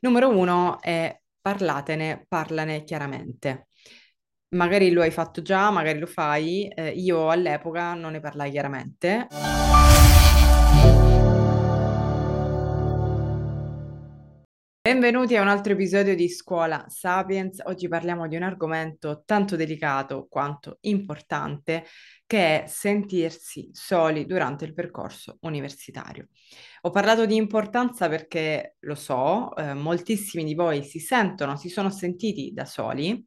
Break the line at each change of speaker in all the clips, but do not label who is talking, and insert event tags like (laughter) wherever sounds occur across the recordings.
Numero uno è parlatene, parlane chiaramente. Magari lo hai fatto già, magari lo fai, eh, io all'epoca non ne parlai chiaramente. Benvenuti a un altro episodio di Scuola Sapiens. Oggi parliamo di un argomento tanto delicato quanto importante, che è sentirsi soli durante il percorso universitario. Ho parlato di importanza perché lo so, eh, moltissimi di voi si sentono, si sono sentiti da soli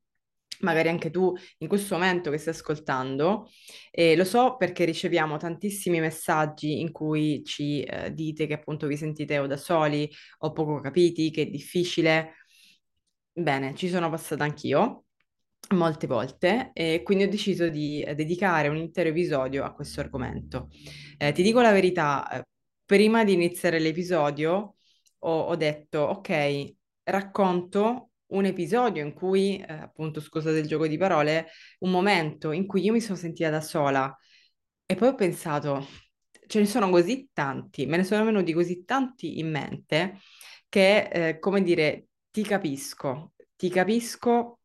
magari anche tu in questo momento che stai ascoltando, e lo so perché riceviamo tantissimi messaggi in cui ci eh, dite che appunto vi sentite o da soli o poco capiti, che è difficile. Bene, ci sono passata anch'io molte volte e quindi ho deciso di eh, dedicare un intero episodio a questo argomento. Eh, ti dico la verità, eh, prima di iniziare l'episodio ho, ho detto, ok, racconto un episodio in cui, eh, appunto, scusate il gioco di parole, un momento in cui io mi sono sentita da sola e poi ho pensato, ce ne sono così tanti, me ne sono venuti così tanti in mente che, eh, come dire, ti capisco, ti capisco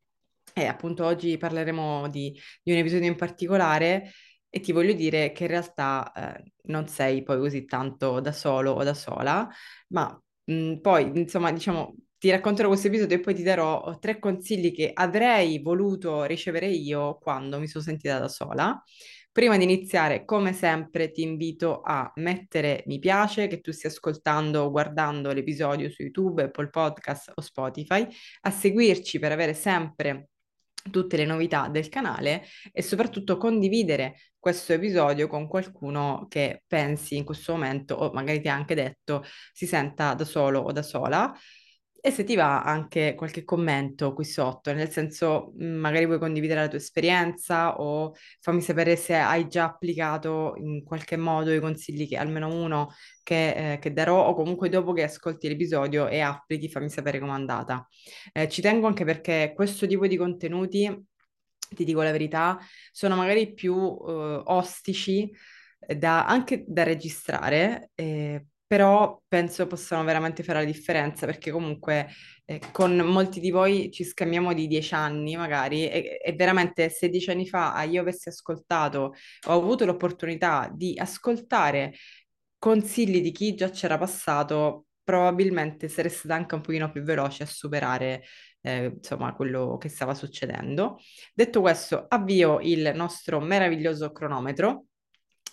e appunto oggi parleremo di, di un episodio in particolare e ti voglio dire che in realtà eh, non sei poi così tanto da solo o da sola, ma mh, poi insomma diciamo ti racconterò questo episodio e poi ti darò oh, tre consigli che avrei voluto ricevere io quando mi sono sentita da sola. Prima di iniziare, come sempre, ti invito a mettere mi piace che tu stia ascoltando o guardando l'episodio su YouTube, Apple Podcast o Spotify, a seguirci per avere sempre tutte le novità del canale e soprattutto condividere questo episodio con qualcuno che pensi in questo momento o magari ti ha anche detto si senta da solo o da sola e se ti va anche qualche commento qui sotto, nel senso mm, magari vuoi condividere la tua esperienza o fammi sapere se hai già applicato in qualche modo i consigli che almeno uno che, eh, che darò o comunque dopo che ascolti l'episodio e applichi fammi sapere com'è andata. Eh, ci tengo anche perché questo tipo di contenuti, ti dico la verità, sono magari più eh, ostici da, anche da registrare, eh, però penso possano veramente fare la differenza perché comunque eh, con molti di voi ci scambiamo di dieci anni magari e, e veramente se dieci anni fa io avessi ascoltato, ho avuto l'opportunità di ascoltare consigli di chi già c'era passato, probabilmente sarei stata anche un pochino più veloce a superare eh, insomma quello che stava succedendo. Detto questo, avvio il nostro meraviglioso cronometro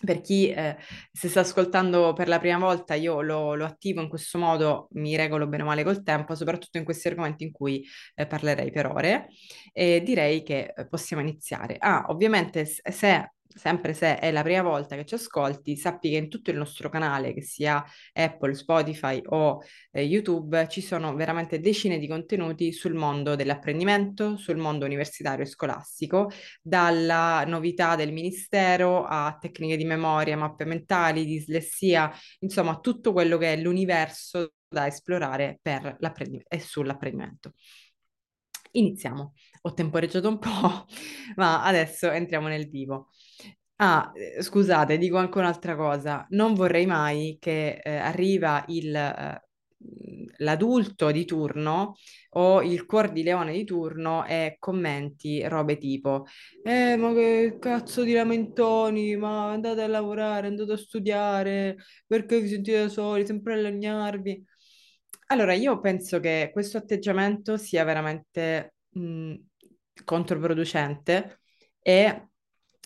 per chi eh, si sta ascoltando per la prima volta, io lo, lo, attivo in questo modo, mi regolo bene o male col tempo, soprattutto in questi argomenti in cui eh, parlerei per ore, e direi che eh, possiamo iniziare. Ah, ovviamente se sempre se è la prima volta che ci ascolti, sappi che in tutto il nostro canale, che sia Apple, Spotify o eh, YouTube, ci sono veramente decine di contenuti sul mondo dell'apprendimento, sul mondo universitario e scolastico, dalla novità del ministero a tecniche di memoria, mappe mentali, dislessia, insomma tutto quello che è l'universo da esplorare per l'apprendimento e sull'apprendimento. Iniziamo. Ho temporeggiato un po', (laughs) ma adesso entriamo nel vivo. Ah, eh, scusate, dico anche un'altra cosa. Non vorrei mai che eh, arriva il, eh, l'adulto di turno o il cuor di leone di turno e commenti robe tipo eh ma che cazzo di lamentoni ma andate a lavorare andate a studiare perché vi sentite soli sempre a lagnarvi allora io penso che questo atteggiamento sia veramente mh, controproducente e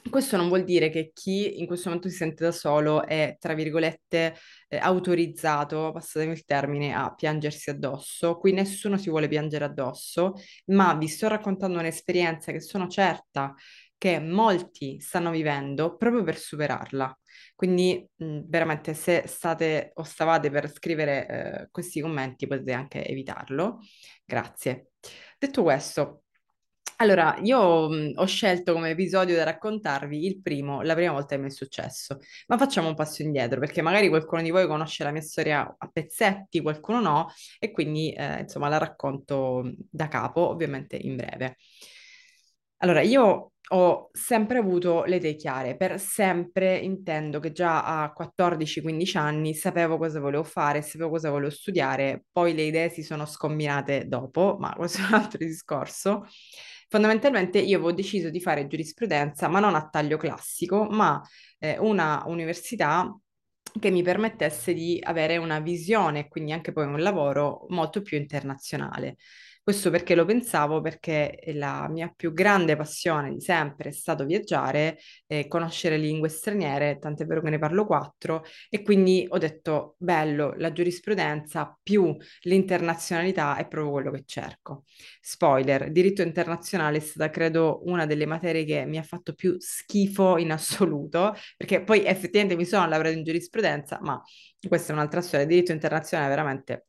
questo non vuol dire che chi in questo momento si sente da solo è, tra virgolette, eh, autorizzato, passatemi il termine, a piangersi addosso. Qui nessuno si vuole piangere addosso, ma vi sto raccontando un'esperienza che sono certa che molti stanno vivendo proprio per superarla. Quindi mh, veramente se state o stavate per scrivere eh, questi commenti potete anche evitarlo. Grazie. Detto questo, allora, io mh, ho scelto come episodio da raccontarvi il primo, la prima volta che mi è successo, ma facciamo un passo indietro perché magari qualcuno di voi conosce la mia storia a pezzetti, qualcuno no, e quindi eh, insomma la racconto da capo, ovviamente in breve. Allora, io ho sempre avuto le idee chiare, per sempre intendo che già a 14-15 anni sapevo cosa volevo fare, sapevo cosa volevo studiare, poi le idee si sono scombinate dopo, ma questo è un altro discorso. Fondamentalmente io avevo deciso di fare giurisprudenza, ma non a taglio classico, ma eh, una università che mi permettesse di avere una visione e quindi anche poi un lavoro molto più internazionale. Questo perché lo pensavo, perché la mia più grande passione di sempre è stato viaggiare, eh, conoscere lingue straniere, tant'è vero che ne parlo quattro, e quindi ho detto, bello, la giurisprudenza più l'internazionalità è proprio quello che cerco. Spoiler, diritto internazionale è stata, credo, una delle materie che mi ha fatto più schifo in assoluto, perché poi effettivamente mi sono laureata in giurisprudenza, ma questa è un'altra storia, diritto internazionale è veramente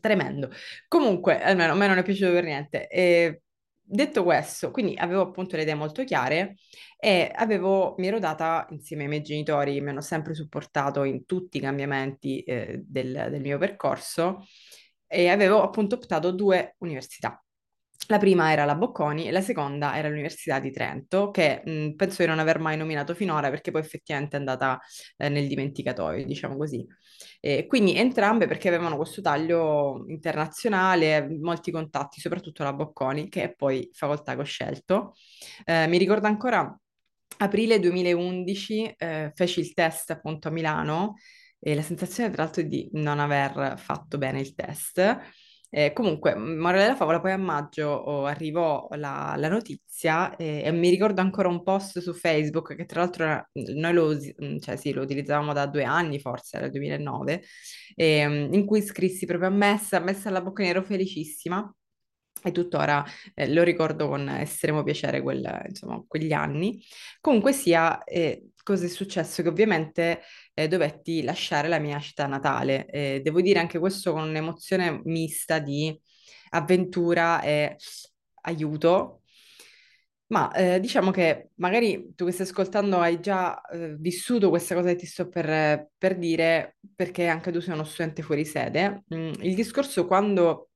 tremendo. Comunque, almeno a me non è piaciuto per niente. E, detto questo, quindi avevo appunto le idee molto chiare e avevo, mi ero data insieme ai miei genitori mi hanno sempre supportato in tutti i cambiamenti eh, del, del mio percorso e avevo appunto optato due università. La prima era la Bocconi e la seconda era l'Università di Trento, che mh, penso di non aver mai nominato finora perché poi effettivamente è andata eh, nel dimenticatoio, diciamo così. E quindi entrambe perché avevano questo taglio internazionale, molti contatti, soprattutto la Bocconi, che è poi facoltà che ho scelto. Eh, mi ricordo ancora aprile 2011, eh, feci il test appunto a Milano e la sensazione tra l'altro di non aver fatto bene il test eh, comunque, morale della favola, poi a maggio oh, arrivò la, la notizia e, e, mi ricordo ancora un post su Facebook che tra l'altro era, noi lo, mm, cioè, sì, lo, utilizzavamo da due anni, forse il 2009, e, in cui scrissi proprio a Messa, Messa alla bocca ero felicissima e tuttora eh, lo ricordo con estremo piacere quel, insomma, quegli anni. Comunque sia, eh, cosa è successo? Che ovviamente eh, dovetti lasciare la mia città natale. Eh, devo dire anche questo con un'emozione mista di avventura e aiuto. Ma eh, diciamo che magari tu che stai ascoltando hai già eh, vissuto questa cosa che ti sto per, per, dire, perché anche tu sei uno studente fuori sede. Mm, il discorso quando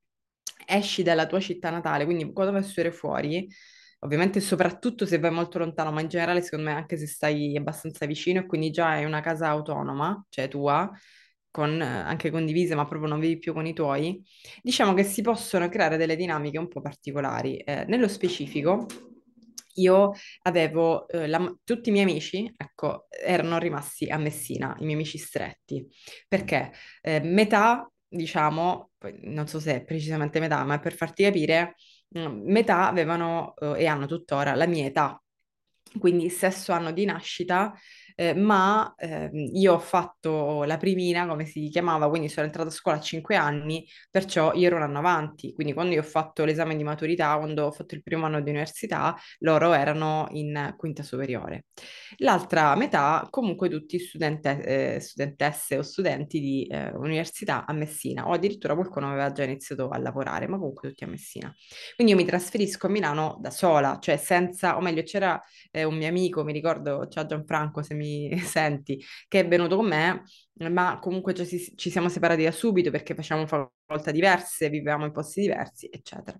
esci dalla tua città natale, quindi quando vai a studiare fuori, ovviamente soprattutto se vai molto lontano, ma in generale secondo me anche se stai abbastanza vicino e quindi già hai una casa autonoma, cioè tua, con, anche condivisa, ma proprio non vivi più con i tuoi, diciamo che si possono creare delle dinamiche un po' particolari. Eh, nello specifico, io avevo eh, la, tutti i miei amici, ecco, erano rimasti a Messina, i miei amici stretti, perché? Eh, metà, diciamo, non so se è precisamente metà, ma per farti capire, mm, metà avevano eh, e hanno tuttora la mia età, quindi stesso anno di nascita eh, ma eh, io ho fatto la primina, come si chiamava, quindi sono entrata a scuola a 5 anni, perciò io ero un anno avanti, quindi quando io ho fatto l'esame di maturità, quando ho fatto il primo anno di università, loro erano in quinta superiore. L'altra metà, comunque tutti studente, eh, studentesse o studenti di eh, università a Messina, o addirittura qualcuno aveva già iniziato a lavorare, ma comunque tutti a Messina. Quindi io mi trasferisco a Milano da sola, cioè senza, o meglio c'era eh, un mio amico, mi ricordo, ciao Gianfranco se mi (laughs) senti, che è venuto con me, ma comunque ci, ci siamo separati da subito perché facciamo facoltà diverse, vivevamo in posti diversi, eccetera.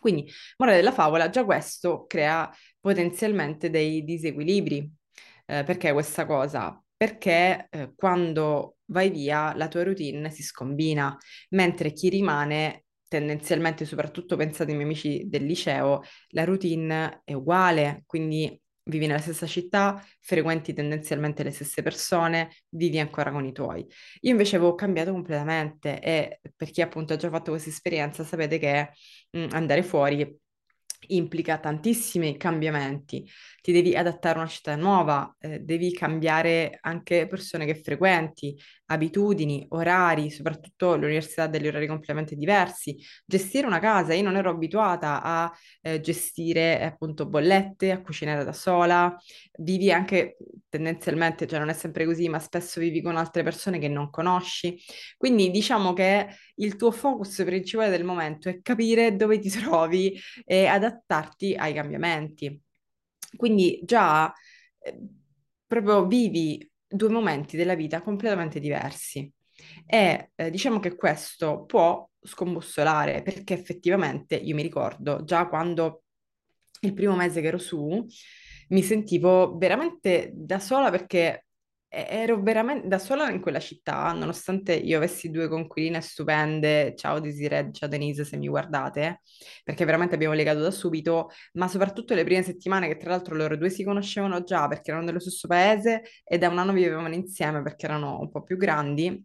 Quindi, morale della favola, già questo crea potenzialmente dei disequilibri. Eh, perché questa cosa? Perché eh, quando vai via la tua routine si scombina, mentre chi rimane tendenzialmente, soprattutto pensate ai miei amici del liceo, la routine è uguale, quindi vivi nella stessa città, frequenti tendenzialmente le stesse persone, vivi ancora con i tuoi. Io invece avevo cambiato completamente e per chi appunto ha già fatto questa esperienza sapete che mh, mm, andare fuori implica tantissimi cambiamenti, ti devi adattare a una città nuova, eh, devi cambiare anche persone che frequenti, abitudini, orari, soprattutto l'università ha degli orari completamente diversi, gestire una casa, io non ero abituata a eh, gestire appunto bollette, a cucinare da sola, vivi anche tendenzialmente, cioè non è sempre così, ma spesso vivi con altre persone che non conosci, quindi diciamo che il tuo focus principale del momento è capire dove ti (laughs) trovi e adattarti ai cambiamenti. Quindi già eh, proprio vivi due momenti della vita completamente diversi. E eh, diciamo che questo può scombussolare perché effettivamente io mi ricordo già quando il primo mese che ero su, mi sentivo veramente da sola perché ero veramente da sola in quella città, nonostante io avessi due conquiline stupende, ciao Desiree, ciao Denise se mi guardate, perché veramente abbiamo legato da subito, ma soprattutto le prime settimane che tra l'altro loro due si conoscevano già perché erano dello stesso paese e da un anno vivevano insieme perché erano un po' più grandi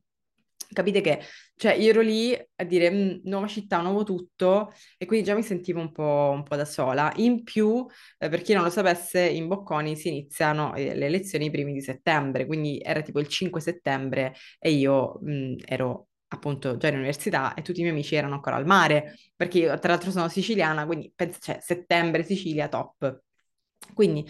Capite che, cioè, io ero lì a dire "Mm, nuova città, nuovo tutto, e quindi già mi sentivo un po', un po' da sola. In più, eh, per chi non lo sapesse, in Bocconi si iniziano eh, le lezioni i primi di settembre, quindi era tipo il 5 settembre e io mh, ero appunto già in università e tutti i miei amici erano ancora al mare, perché io tra l'altro sono siciliana, quindi penso, cioè, settembre, Sicilia, top. Quindi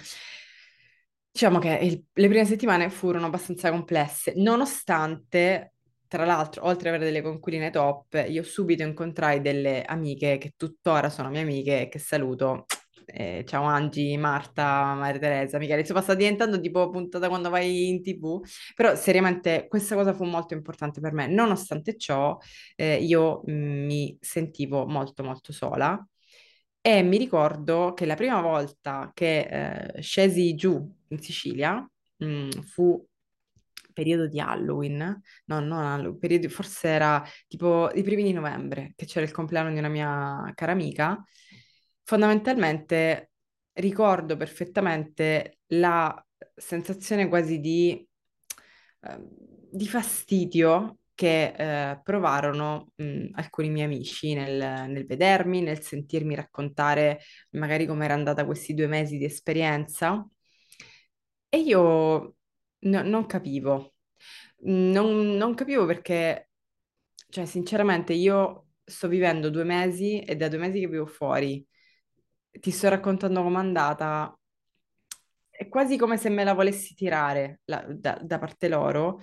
diciamo che il- le prime settimane furono abbastanza complesse, nonostante tra l'altro, oltre ad avere delle conquiline top, io subito incontrai delle amiche che tuttora sono mie amiche che saluto. (tsk) Eh, ciao Angi, Marta, Maria Teresa, Michele, insomma sta diventando tipo puntata quando vai in tv, però seriamente questa cosa fu molto importante per me. Nonostante ciò, eh, io mm, mi sentivo molto molto sola e mi ricordo che la prima volta che eh, scesi giù in Sicilia mm, fu periodo di Halloween, no, non Halloween, periodo, forse era tipo i primi di novembre, che c'era il compleanno di una mia cara amica. Fondamentalmente ricordo perfettamente la sensazione quasi di, eh, di fastidio che eh, provarono mh, alcuni miei amici nel, nel vedermi, nel sentirmi raccontare magari come era andata questi due mesi di esperienza. E io no- non capivo, non, non capivo perché, cioè, sinceramente, io sto vivendo due mesi e da due mesi che vivo fuori. Ti sto raccontando com'è andata. È quasi come se me la volessi tirare la- da, da parte loro,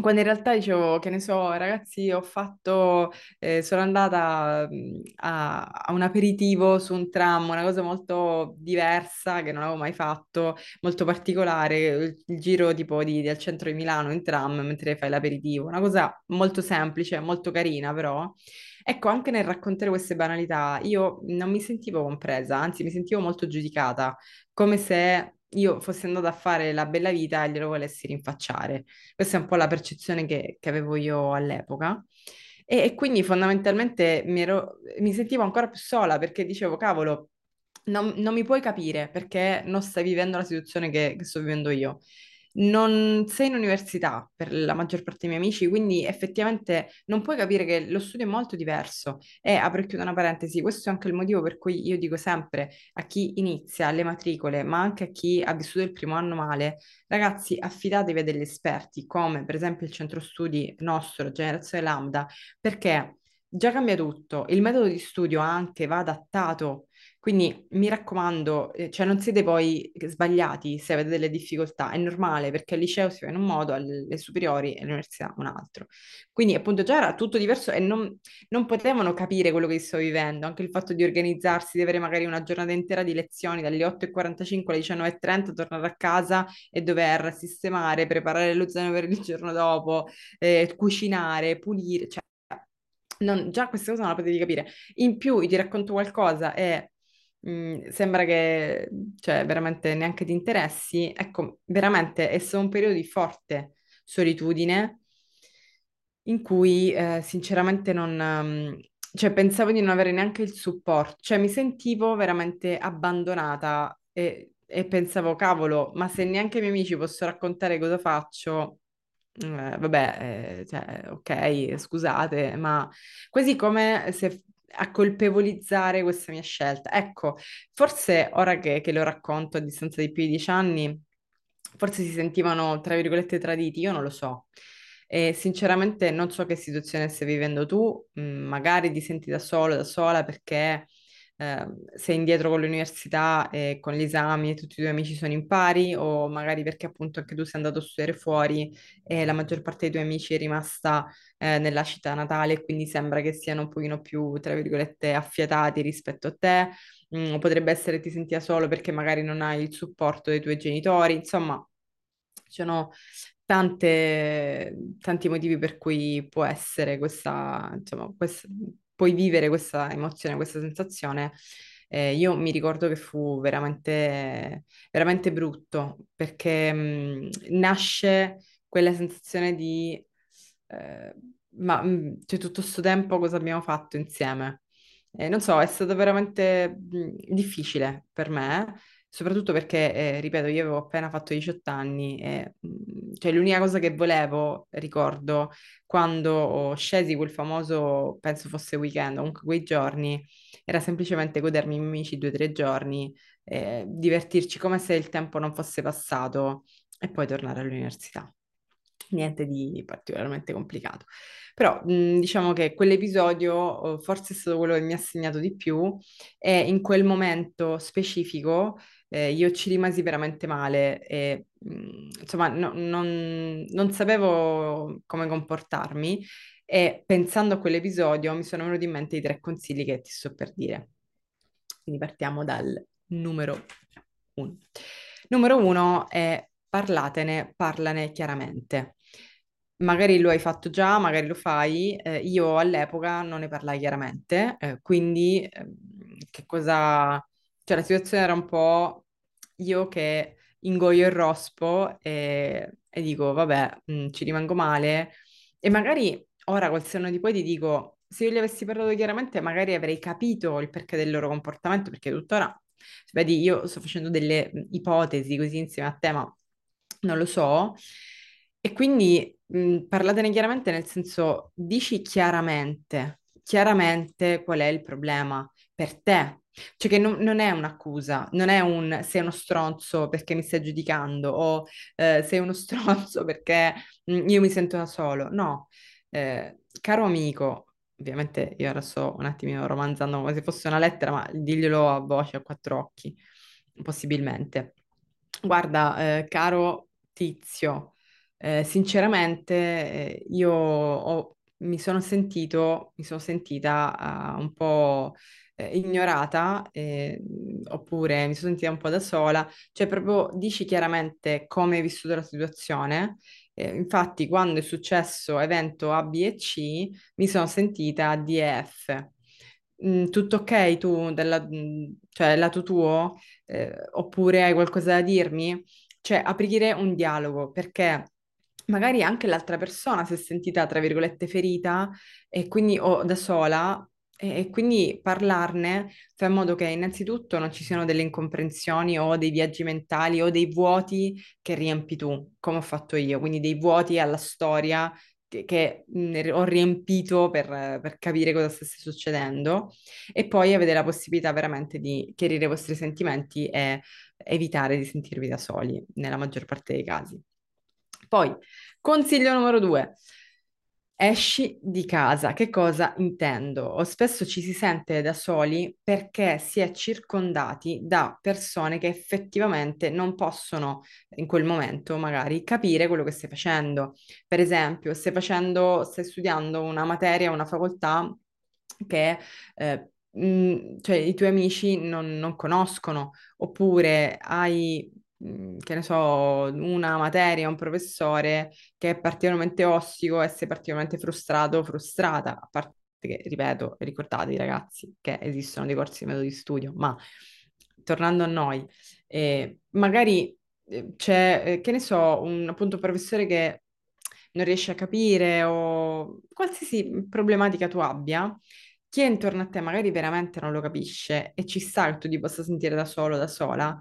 quando in realtà dicevo, che ne so, ragazzi, ho fatto, eh, sono andata mh, a, a un aperitivo su un tram, una cosa molto diversa che non avevo mai fatto, molto particolare, il, il giro tipo di, del centro di Milano in tram mentre fai l'aperitivo, una cosa molto semplice, molto carina però. Ecco, anche nel raccontare queste banalità, io non mi sentivo compresa, anzi mi sentivo molto giudicata, come se io fossi andata a fare la bella vita e glielo volessi rinfacciare. Questa è un po' la percezione che, che avevo io all'epoca. E, e quindi fondamentalmente mi, ero- mi sentivo ancora più sola perché dicevo, cavolo, non, non mi puoi capire perché non stai vivendo la situazione che, che sto vivendo io. Non sei in università per la maggior parte dei miei amici, quindi effettivamente non puoi capire che lo studio è molto diverso. E apro e chiudo una parentesi, questo è anche il motivo per cui io dico sempre a chi inizia le matricole, ma anche a chi ha vissuto il primo anno male, ragazzi, affidatevi a degli esperti, come per esempio il centro studi nostro, Generazione Lambda, perché già cambia tutto, il metodo di studio anche va adattato quindi mi raccomando, eh, cioè non siete poi sbagliati se avete delle difficoltà, è normale perché al liceo si fa in un modo, alle superiori e all'università un altro. Quindi appunto già era tutto diverso e non, non potevano capire quello che sto vivendo, anche il fatto di organizzarsi, di avere magari una giornata intera di lezioni dalle 8.45 alle 19.30, tornare a casa e dover sistemare, preparare lo zaino per il giorno dopo, eh, cucinare, pulire, cioè non- già queste cose non le potevi capire. In più, ti racconto qualcosa e mh, sembra che, cioè, veramente neanche ti interessi. Ecco, veramente è stato un periodo di forte solitudine in cui, eh, sinceramente, non... ehm, cioè, pensavo di non avere neanche il supporto. Cioè, mi sentivo veramente abbandonata e, e pensavo, cavolo, ma se neanche i miei amici posso raccontare cosa faccio... Eh, vabbè, eh, cioè, ok, scusate, ma quasi come se a colpevolizzare questa mia scelta. Ecco, forse ora che, che lo racconto a distanza di più di dieci anni, forse si sentivano, tra virgolette, traditi, io non lo so. E sinceramente non so che situazione stai vivendo tu, mm, magari ti senti da solo, da sola perché eh, sei indietro con l'università e con gli esami e tutti i tuoi amici sono in pari, o magari perché appunto anche tu sei andato a studiare fuori e la maggior parte dei tuoi amici è rimasta eh, nella città natale e quindi sembra che siano un pochino più, tra virgolette, affiatati rispetto a te. Mm, potrebbe essere ti sentia solo perché magari non hai il supporto dei tuoi genitori, insomma, ci sono tante, tanti motivi per cui può essere questa, insomma, questa, puoi vivere questa emozione, questa sensazione. Eh, io mi ricordo che fu veramente, veramente brutto perché mh, nasce quella sensazione di eh, ma mh, cioè, tutto questo tempo cosa abbiamo fatto insieme? Eh, non so, è stato veramente mh, difficile per me, soprattutto perché, eh, ripeto, io avevo appena fatto 18 anni e mh, cioè, l'unica cosa che volevo, ricordo, quando scesi quel famoso, penso fosse weekend, comunque quei giorni, era semplicemente godermi i miei amici due o tre giorni, eh, divertirci come se il tempo non fosse passato e poi tornare all'università. Niente di particolarmente complicato. Però mh, diciamo che quell'episodio eh, forse è stato quello che mi ha segnato di più e in quel momento specifico eh, io ci rimasi veramente male e mh, insomma no- non, non sapevo come comportarmi e pensando a quell'episodio mi sono venuti in mente i tre consigli che ti sto per dire. Quindi partiamo dal numero uno. Numero uno è parlatene, parlane chiaramente. Magari lo hai fatto già, magari lo fai. eh, io all'epoca non ne parlai chiaramente, eh, quindi ehm, che cosa... Cioè la situazione era un po' io che ingoio il rospo e, e dico, vabbè, mh, ci rimango male. E magari ora col senno di poi ti dico, se io gli avessi parlato chiaramente, magari avrei capito il perché del loro comportamento, perché tuttora, vedi, io sto facendo delle mh, ipotesi così insieme a te, ma non lo so. E quindi mh, parlatene chiaramente nel senso, dici chiaramente, chiaramente qual è il problema per te. Cioè che non, non è un'accusa, non è un sei uno stronzo perché mi stai giudicando o eh, sei uno (laughs) stronzo perché mh, io mi sento da solo. No, Eh, caro amico, ovviamente io sto un attimino romanzando come se fosse una lettera, ma diglielo a voce, a quattro occhi, possibilmente. Guarda, eh, caro Tizio, eh, sinceramente eh, io ho- mi sono sentito, mi sono sentita eh, un po' eh, ignorata, eh, oppure mi sono sentita un po' da sola, cioè proprio dici chiaramente come hai vissuto la situazione. Eh, infatti, quando è successo evento A, B e C, mi sono sentita D e F. Mm, tutto ok tu, della, mm, cioè lato tuo? Eh, oppure hai qualcosa da dirmi? Cioè, aprire un dialogo, perché magari anche l'altra persona si è sentita, tra virgolette, ferita e quindi o da sola e, e quindi parlarne fa in modo che innanzitutto non ci siano delle incomprensioni o dei viaggi mentali o dei vuoti che riempi tu, come ho fatto io, quindi dei vuoti alla storia che, che, mh, ho riempito per, per capire cosa stesse succedendo e poi avete la possibilità veramente di chiarire i vostri sentimenti e evitare di sentirvi da soli nella maggior parte dei casi. Poi, consiglio numero due. Esci di casa, che cosa intendo? O spesso ci si sente da soli perché si è circondati da persone che effettivamente non possono in quel momento magari capire quello che stai facendo. Per esempio, stai facendo, stai studiando una materia, una facoltà che eh, mh, cioè, i tuoi amici non, non conoscono, oppure hai che ne so, una materia, un professore che è particolarmente ossico e sei particolarmente frustrato o frustrata, a parte che, ripeto, ricordatevi ragazzi che esistono dei corsi di metodo di studio, ma tornando a noi, eh, magari eh, c'è, eh, che ne so, un appunto professore che non riesce a capire o qualsiasi problematica tu abbia, chi è intorno a te magari veramente non lo capisce e ci sta che tu ti possa sentire da solo, da sola,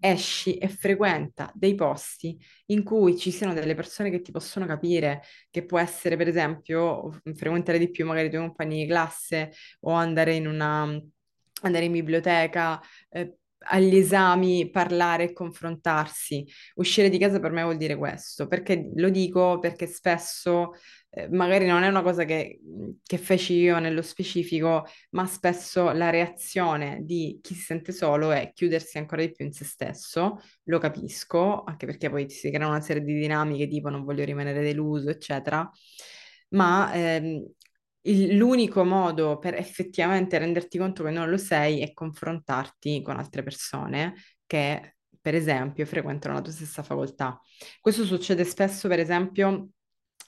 esci e frequenta dei posti in cui ci siano delle persone che ti possono capire, che può essere per esempio frequentare di più magari i tuoi compagni di classe o andare in una andare in biblioteca, eh, agli esami, parlare e confrontarsi. Uscire di casa per me vuol dire questo, perché lo dico perché spesso eh, magari non è una cosa che, che feci io nello specifico, ma spesso la reazione di chi si sente solo è chiudersi ancora di più in se stesso. Lo capisco, anche perché poi si creano una serie di dinamiche tipo non voglio rimanere deluso, eccetera. Ma ehm, il- l'unico modo per effettivamente renderti conto che non lo sei è confrontarti con altre persone che, per esempio, frequentano la tua stessa facoltà. Questo succede spesso, per esempio,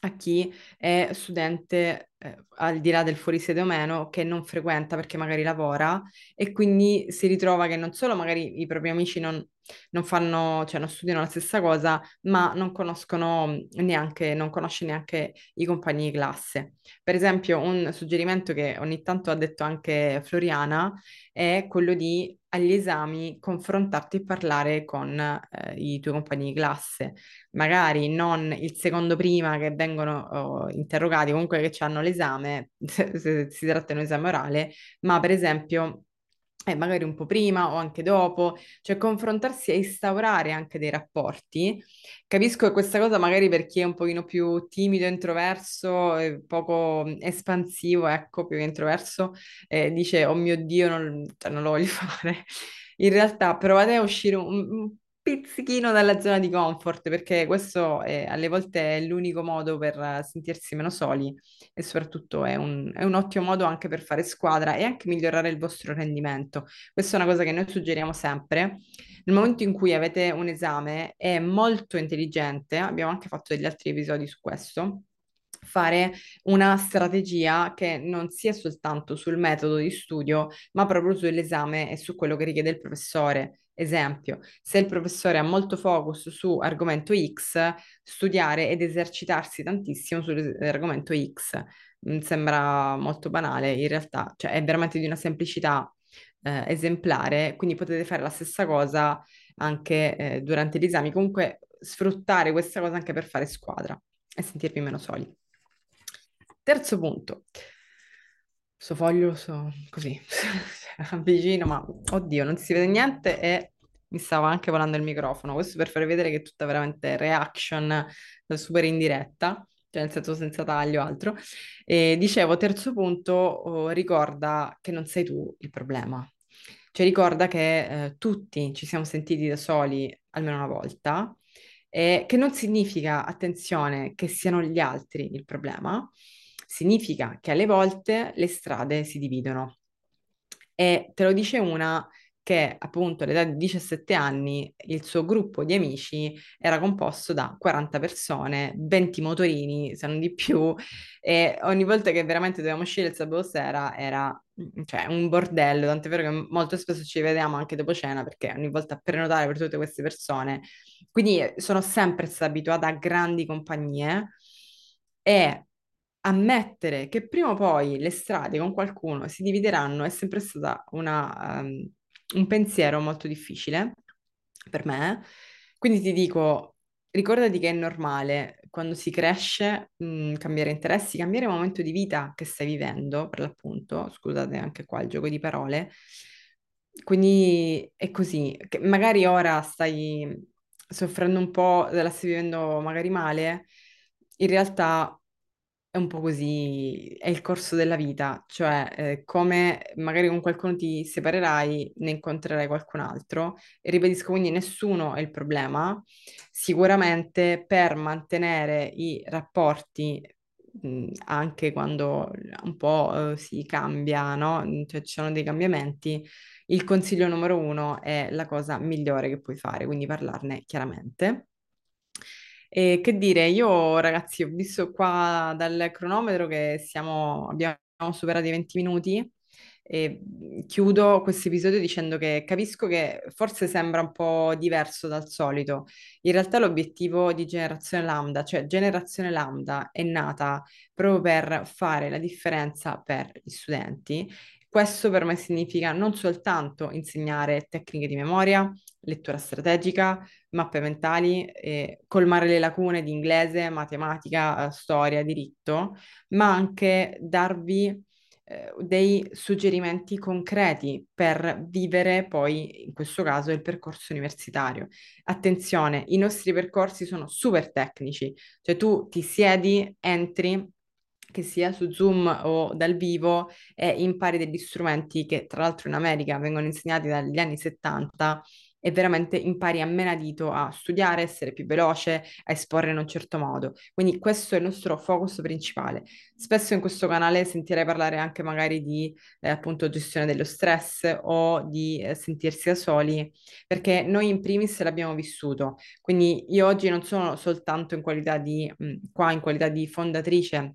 a chi è studente eh, al di là del fuori sede o meno, che non frequenta perché magari lavora e quindi si ritrova che non solo magari i propri amici non, non fanno, cioè non studiano la stessa cosa, ma non conoscono neanche, non conosce neanche i compagni di classe. Per esempio, un suggerimento che ogni tanto ha detto anche Floriana è quello di agli esami confrontarti e parlare con eh, i tuoi compagni di classe, magari non il secondo prima che vengono oh, interrogati, comunque che hanno l'esame, (laughs) se, se si tratta di un esame orale, ma per esempio eh, magari un po' prima o anche dopo, cioè confrontarsi e instaurare anche dei rapporti. Capisco che questa cosa magari per chi è un pochino più timido, introverso, poco espansivo, ecco, più introverso, eh, dice, oh mio Dio, non, cioè, non lo voglio (laughs) fare. In realtà provate a uscire un pizzichino dalla zona di comfort, perché questo è, alle volte è l'unico modo per sentirsi meno soli e soprattutto è un, è un, ottimo modo anche per fare squadra e anche migliorare il vostro rendimento. Questa è una cosa che noi suggeriamo sempre. Nel momento in cui avete un esame è molto intelligente, abbiamo anche fatto degli altri episodi su questo, fare una strategia che non sia soltanto sul metodo di studio, ma proprio sull'esame e su quello che richiede il professore. Esempio, se il professore ha molto focus su argomento X, studiare ed esercitarsi tantissimo sull'argomento X. Mi sembra molto banale, in realtà, cioè è veramente di una semplicità eh, esemplare, quindi potete fare la stessa cosa anche eh, durante gli esami. Comunque sfruttare questa cosa anche per fare squadra e sentirvi meno soli. Terzo punto. Sto foglio so, così, (laughs) avvicino, ma oddio, non si vede niente e mi stava anche volando il microfono. Questo per far vedere che è tutta veramente reaction super in diretta, cioè nel senso senza taglio altro. E dicevo, terzo punto, oh, ricorda che non sei tu il problema. Cioè ricorda che eh, tutti ci siamo sentiti da soli almeno una volta e che non significa, attenzione, che siano gli altri il problema, significa che alle volte le strade si dividono. E te lo dice una che appunto all'età di 17 anni il suo gruppo di amici era composto da 40 persone, 20 motorini, se non di più, e ogni volta che veramente dovevamo uscire il sabato sera era cioè, un bordello, tant'è vero che molto spesso ci vediamo anche dopo cena perché ogni volta prenotare per tutte queste persone. Quindi eh, sono sempre stata abituata a grandi compagnie e ammettere che prima o poi le strade con qualcuno si divideranno è sempre stata una, um, un pensiero molto difficile per me. Quindi ti dico, ricordati che è normale quando si cresce mh, mm, cambiare interessi, cambiare momento di vita che stai vivendo, per l'appunto, scusate anche qua il gioco di parole. Quindi è così, che magari ora stai soffrendo un po', la stai vivendo magari male, in realtà è un po' così, è il corso della vita, cioè eh, come magari con qualcuno ti separerai, ne incontrerai qualcun altro. E ribadisco, quindi nessuno è il problema. Sicuramente per mantenere i rapporti, mh, anche quando un po' eh, si cambia, no? Cioè ci sono dei cambiamenti, il consiglio numero uno è la cosa migliore che puoi fare, quindi parlarne chiaramente. E che dire, io ragazzi ho visto qua dal cronometro che siamo, abbiamo superato i 20 minuti e chiudo questo episodio dicendo che capisco che forse sembra un po' diverso dal solito. In realtà l'obiettivo di Generazione Lambda, cioè Generazione Lambda, è nata proprio per fare la differenza per gli studenti questo per me significa non soltanto insegnare tecniche di memoria, lettura strategica, mappe mentali, eh, colmare le lacune di inglese, matematica, eh, storia, diritto, ma anche darvi eh, dei suggerimenti concreti per vivere poi, in questo caso, il percorso universitario. Attenzione, i nostri percorsi sono super tecnici, cioè tu ti siedi, entri che sia su Zoom o dal vivo e impari degli strumenti che tra l'altro in America vengono insegnati dagli anni 70 e veramente impari a menadito a studiare, essere più veloce, a esporre in un certo modo. Quindi questo è il nostro focus principale. Spesso in questo canale sentirei parlare anche magari di eh, appunto gestione dello stress o di eh, sentirsi da soli, perché noi in primis l'abbiamo vissuto. Quindi io oggi non sono soltanto in qualità di, mh, qua in qualità di fondatrice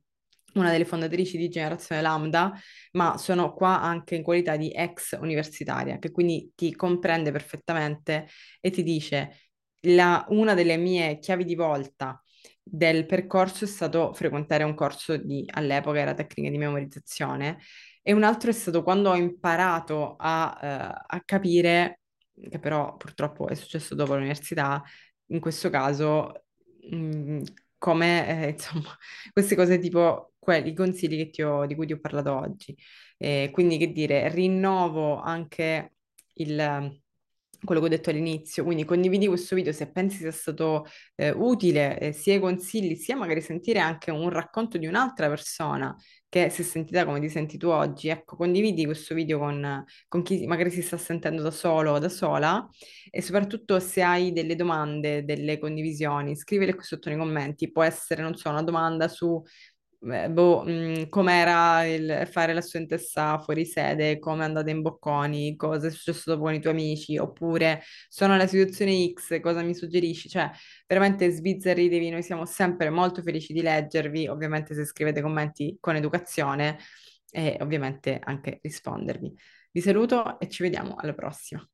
una delle fondatrici di Generazione Lambda, ma sono qua anche in qualità di ex universitaria, che quindi ti comprende perfettamente e ti dice la, una delle mie chiavi di volta del percorso è stato frequentare un corso di, all'epoca era tecniche di memorizzazione, e un altro è stato quando ho imparato a, uh, a capire, che però purtroppo è successo dopo l'università, in questo caso, mh, mm, come, eh, (laughs) insomma, queste cose tipo quelli, i consigli ho, di cui ti ho parlato oggi. Eh, quindi, che dire, rinnovo anche il quello che ho detto all'inizio, quindi condividi questo video se pensi sia stato eh, utile, eh, sia i consigli, sia magari sentire anche un racconto di un'altra persona che si è sentita come ti senti tu oggi. Ecco, condividi questo video con, con chi magari si sta sentendo da solo o da sola e soprattutto se hai delle domande, delle condivisioni, scrivile qui sotto nei commenti. Può essere, non so, una domanda su eh, boh, mh, mm, com'era il fare la studentessa fuori sede, come è andata in Bocconi, cosa è successo dopo con i tuoi amici, oppure sono nella situazione X, cosa mi suggerisci? Cioè, veramente sbizzarritevi, noi siamo sempre molto felici di leggervi, ovviamente se scrivete commenti con educazione e ovviamente anche rispondervi. Vi saluto e ci vediamo alla prossima.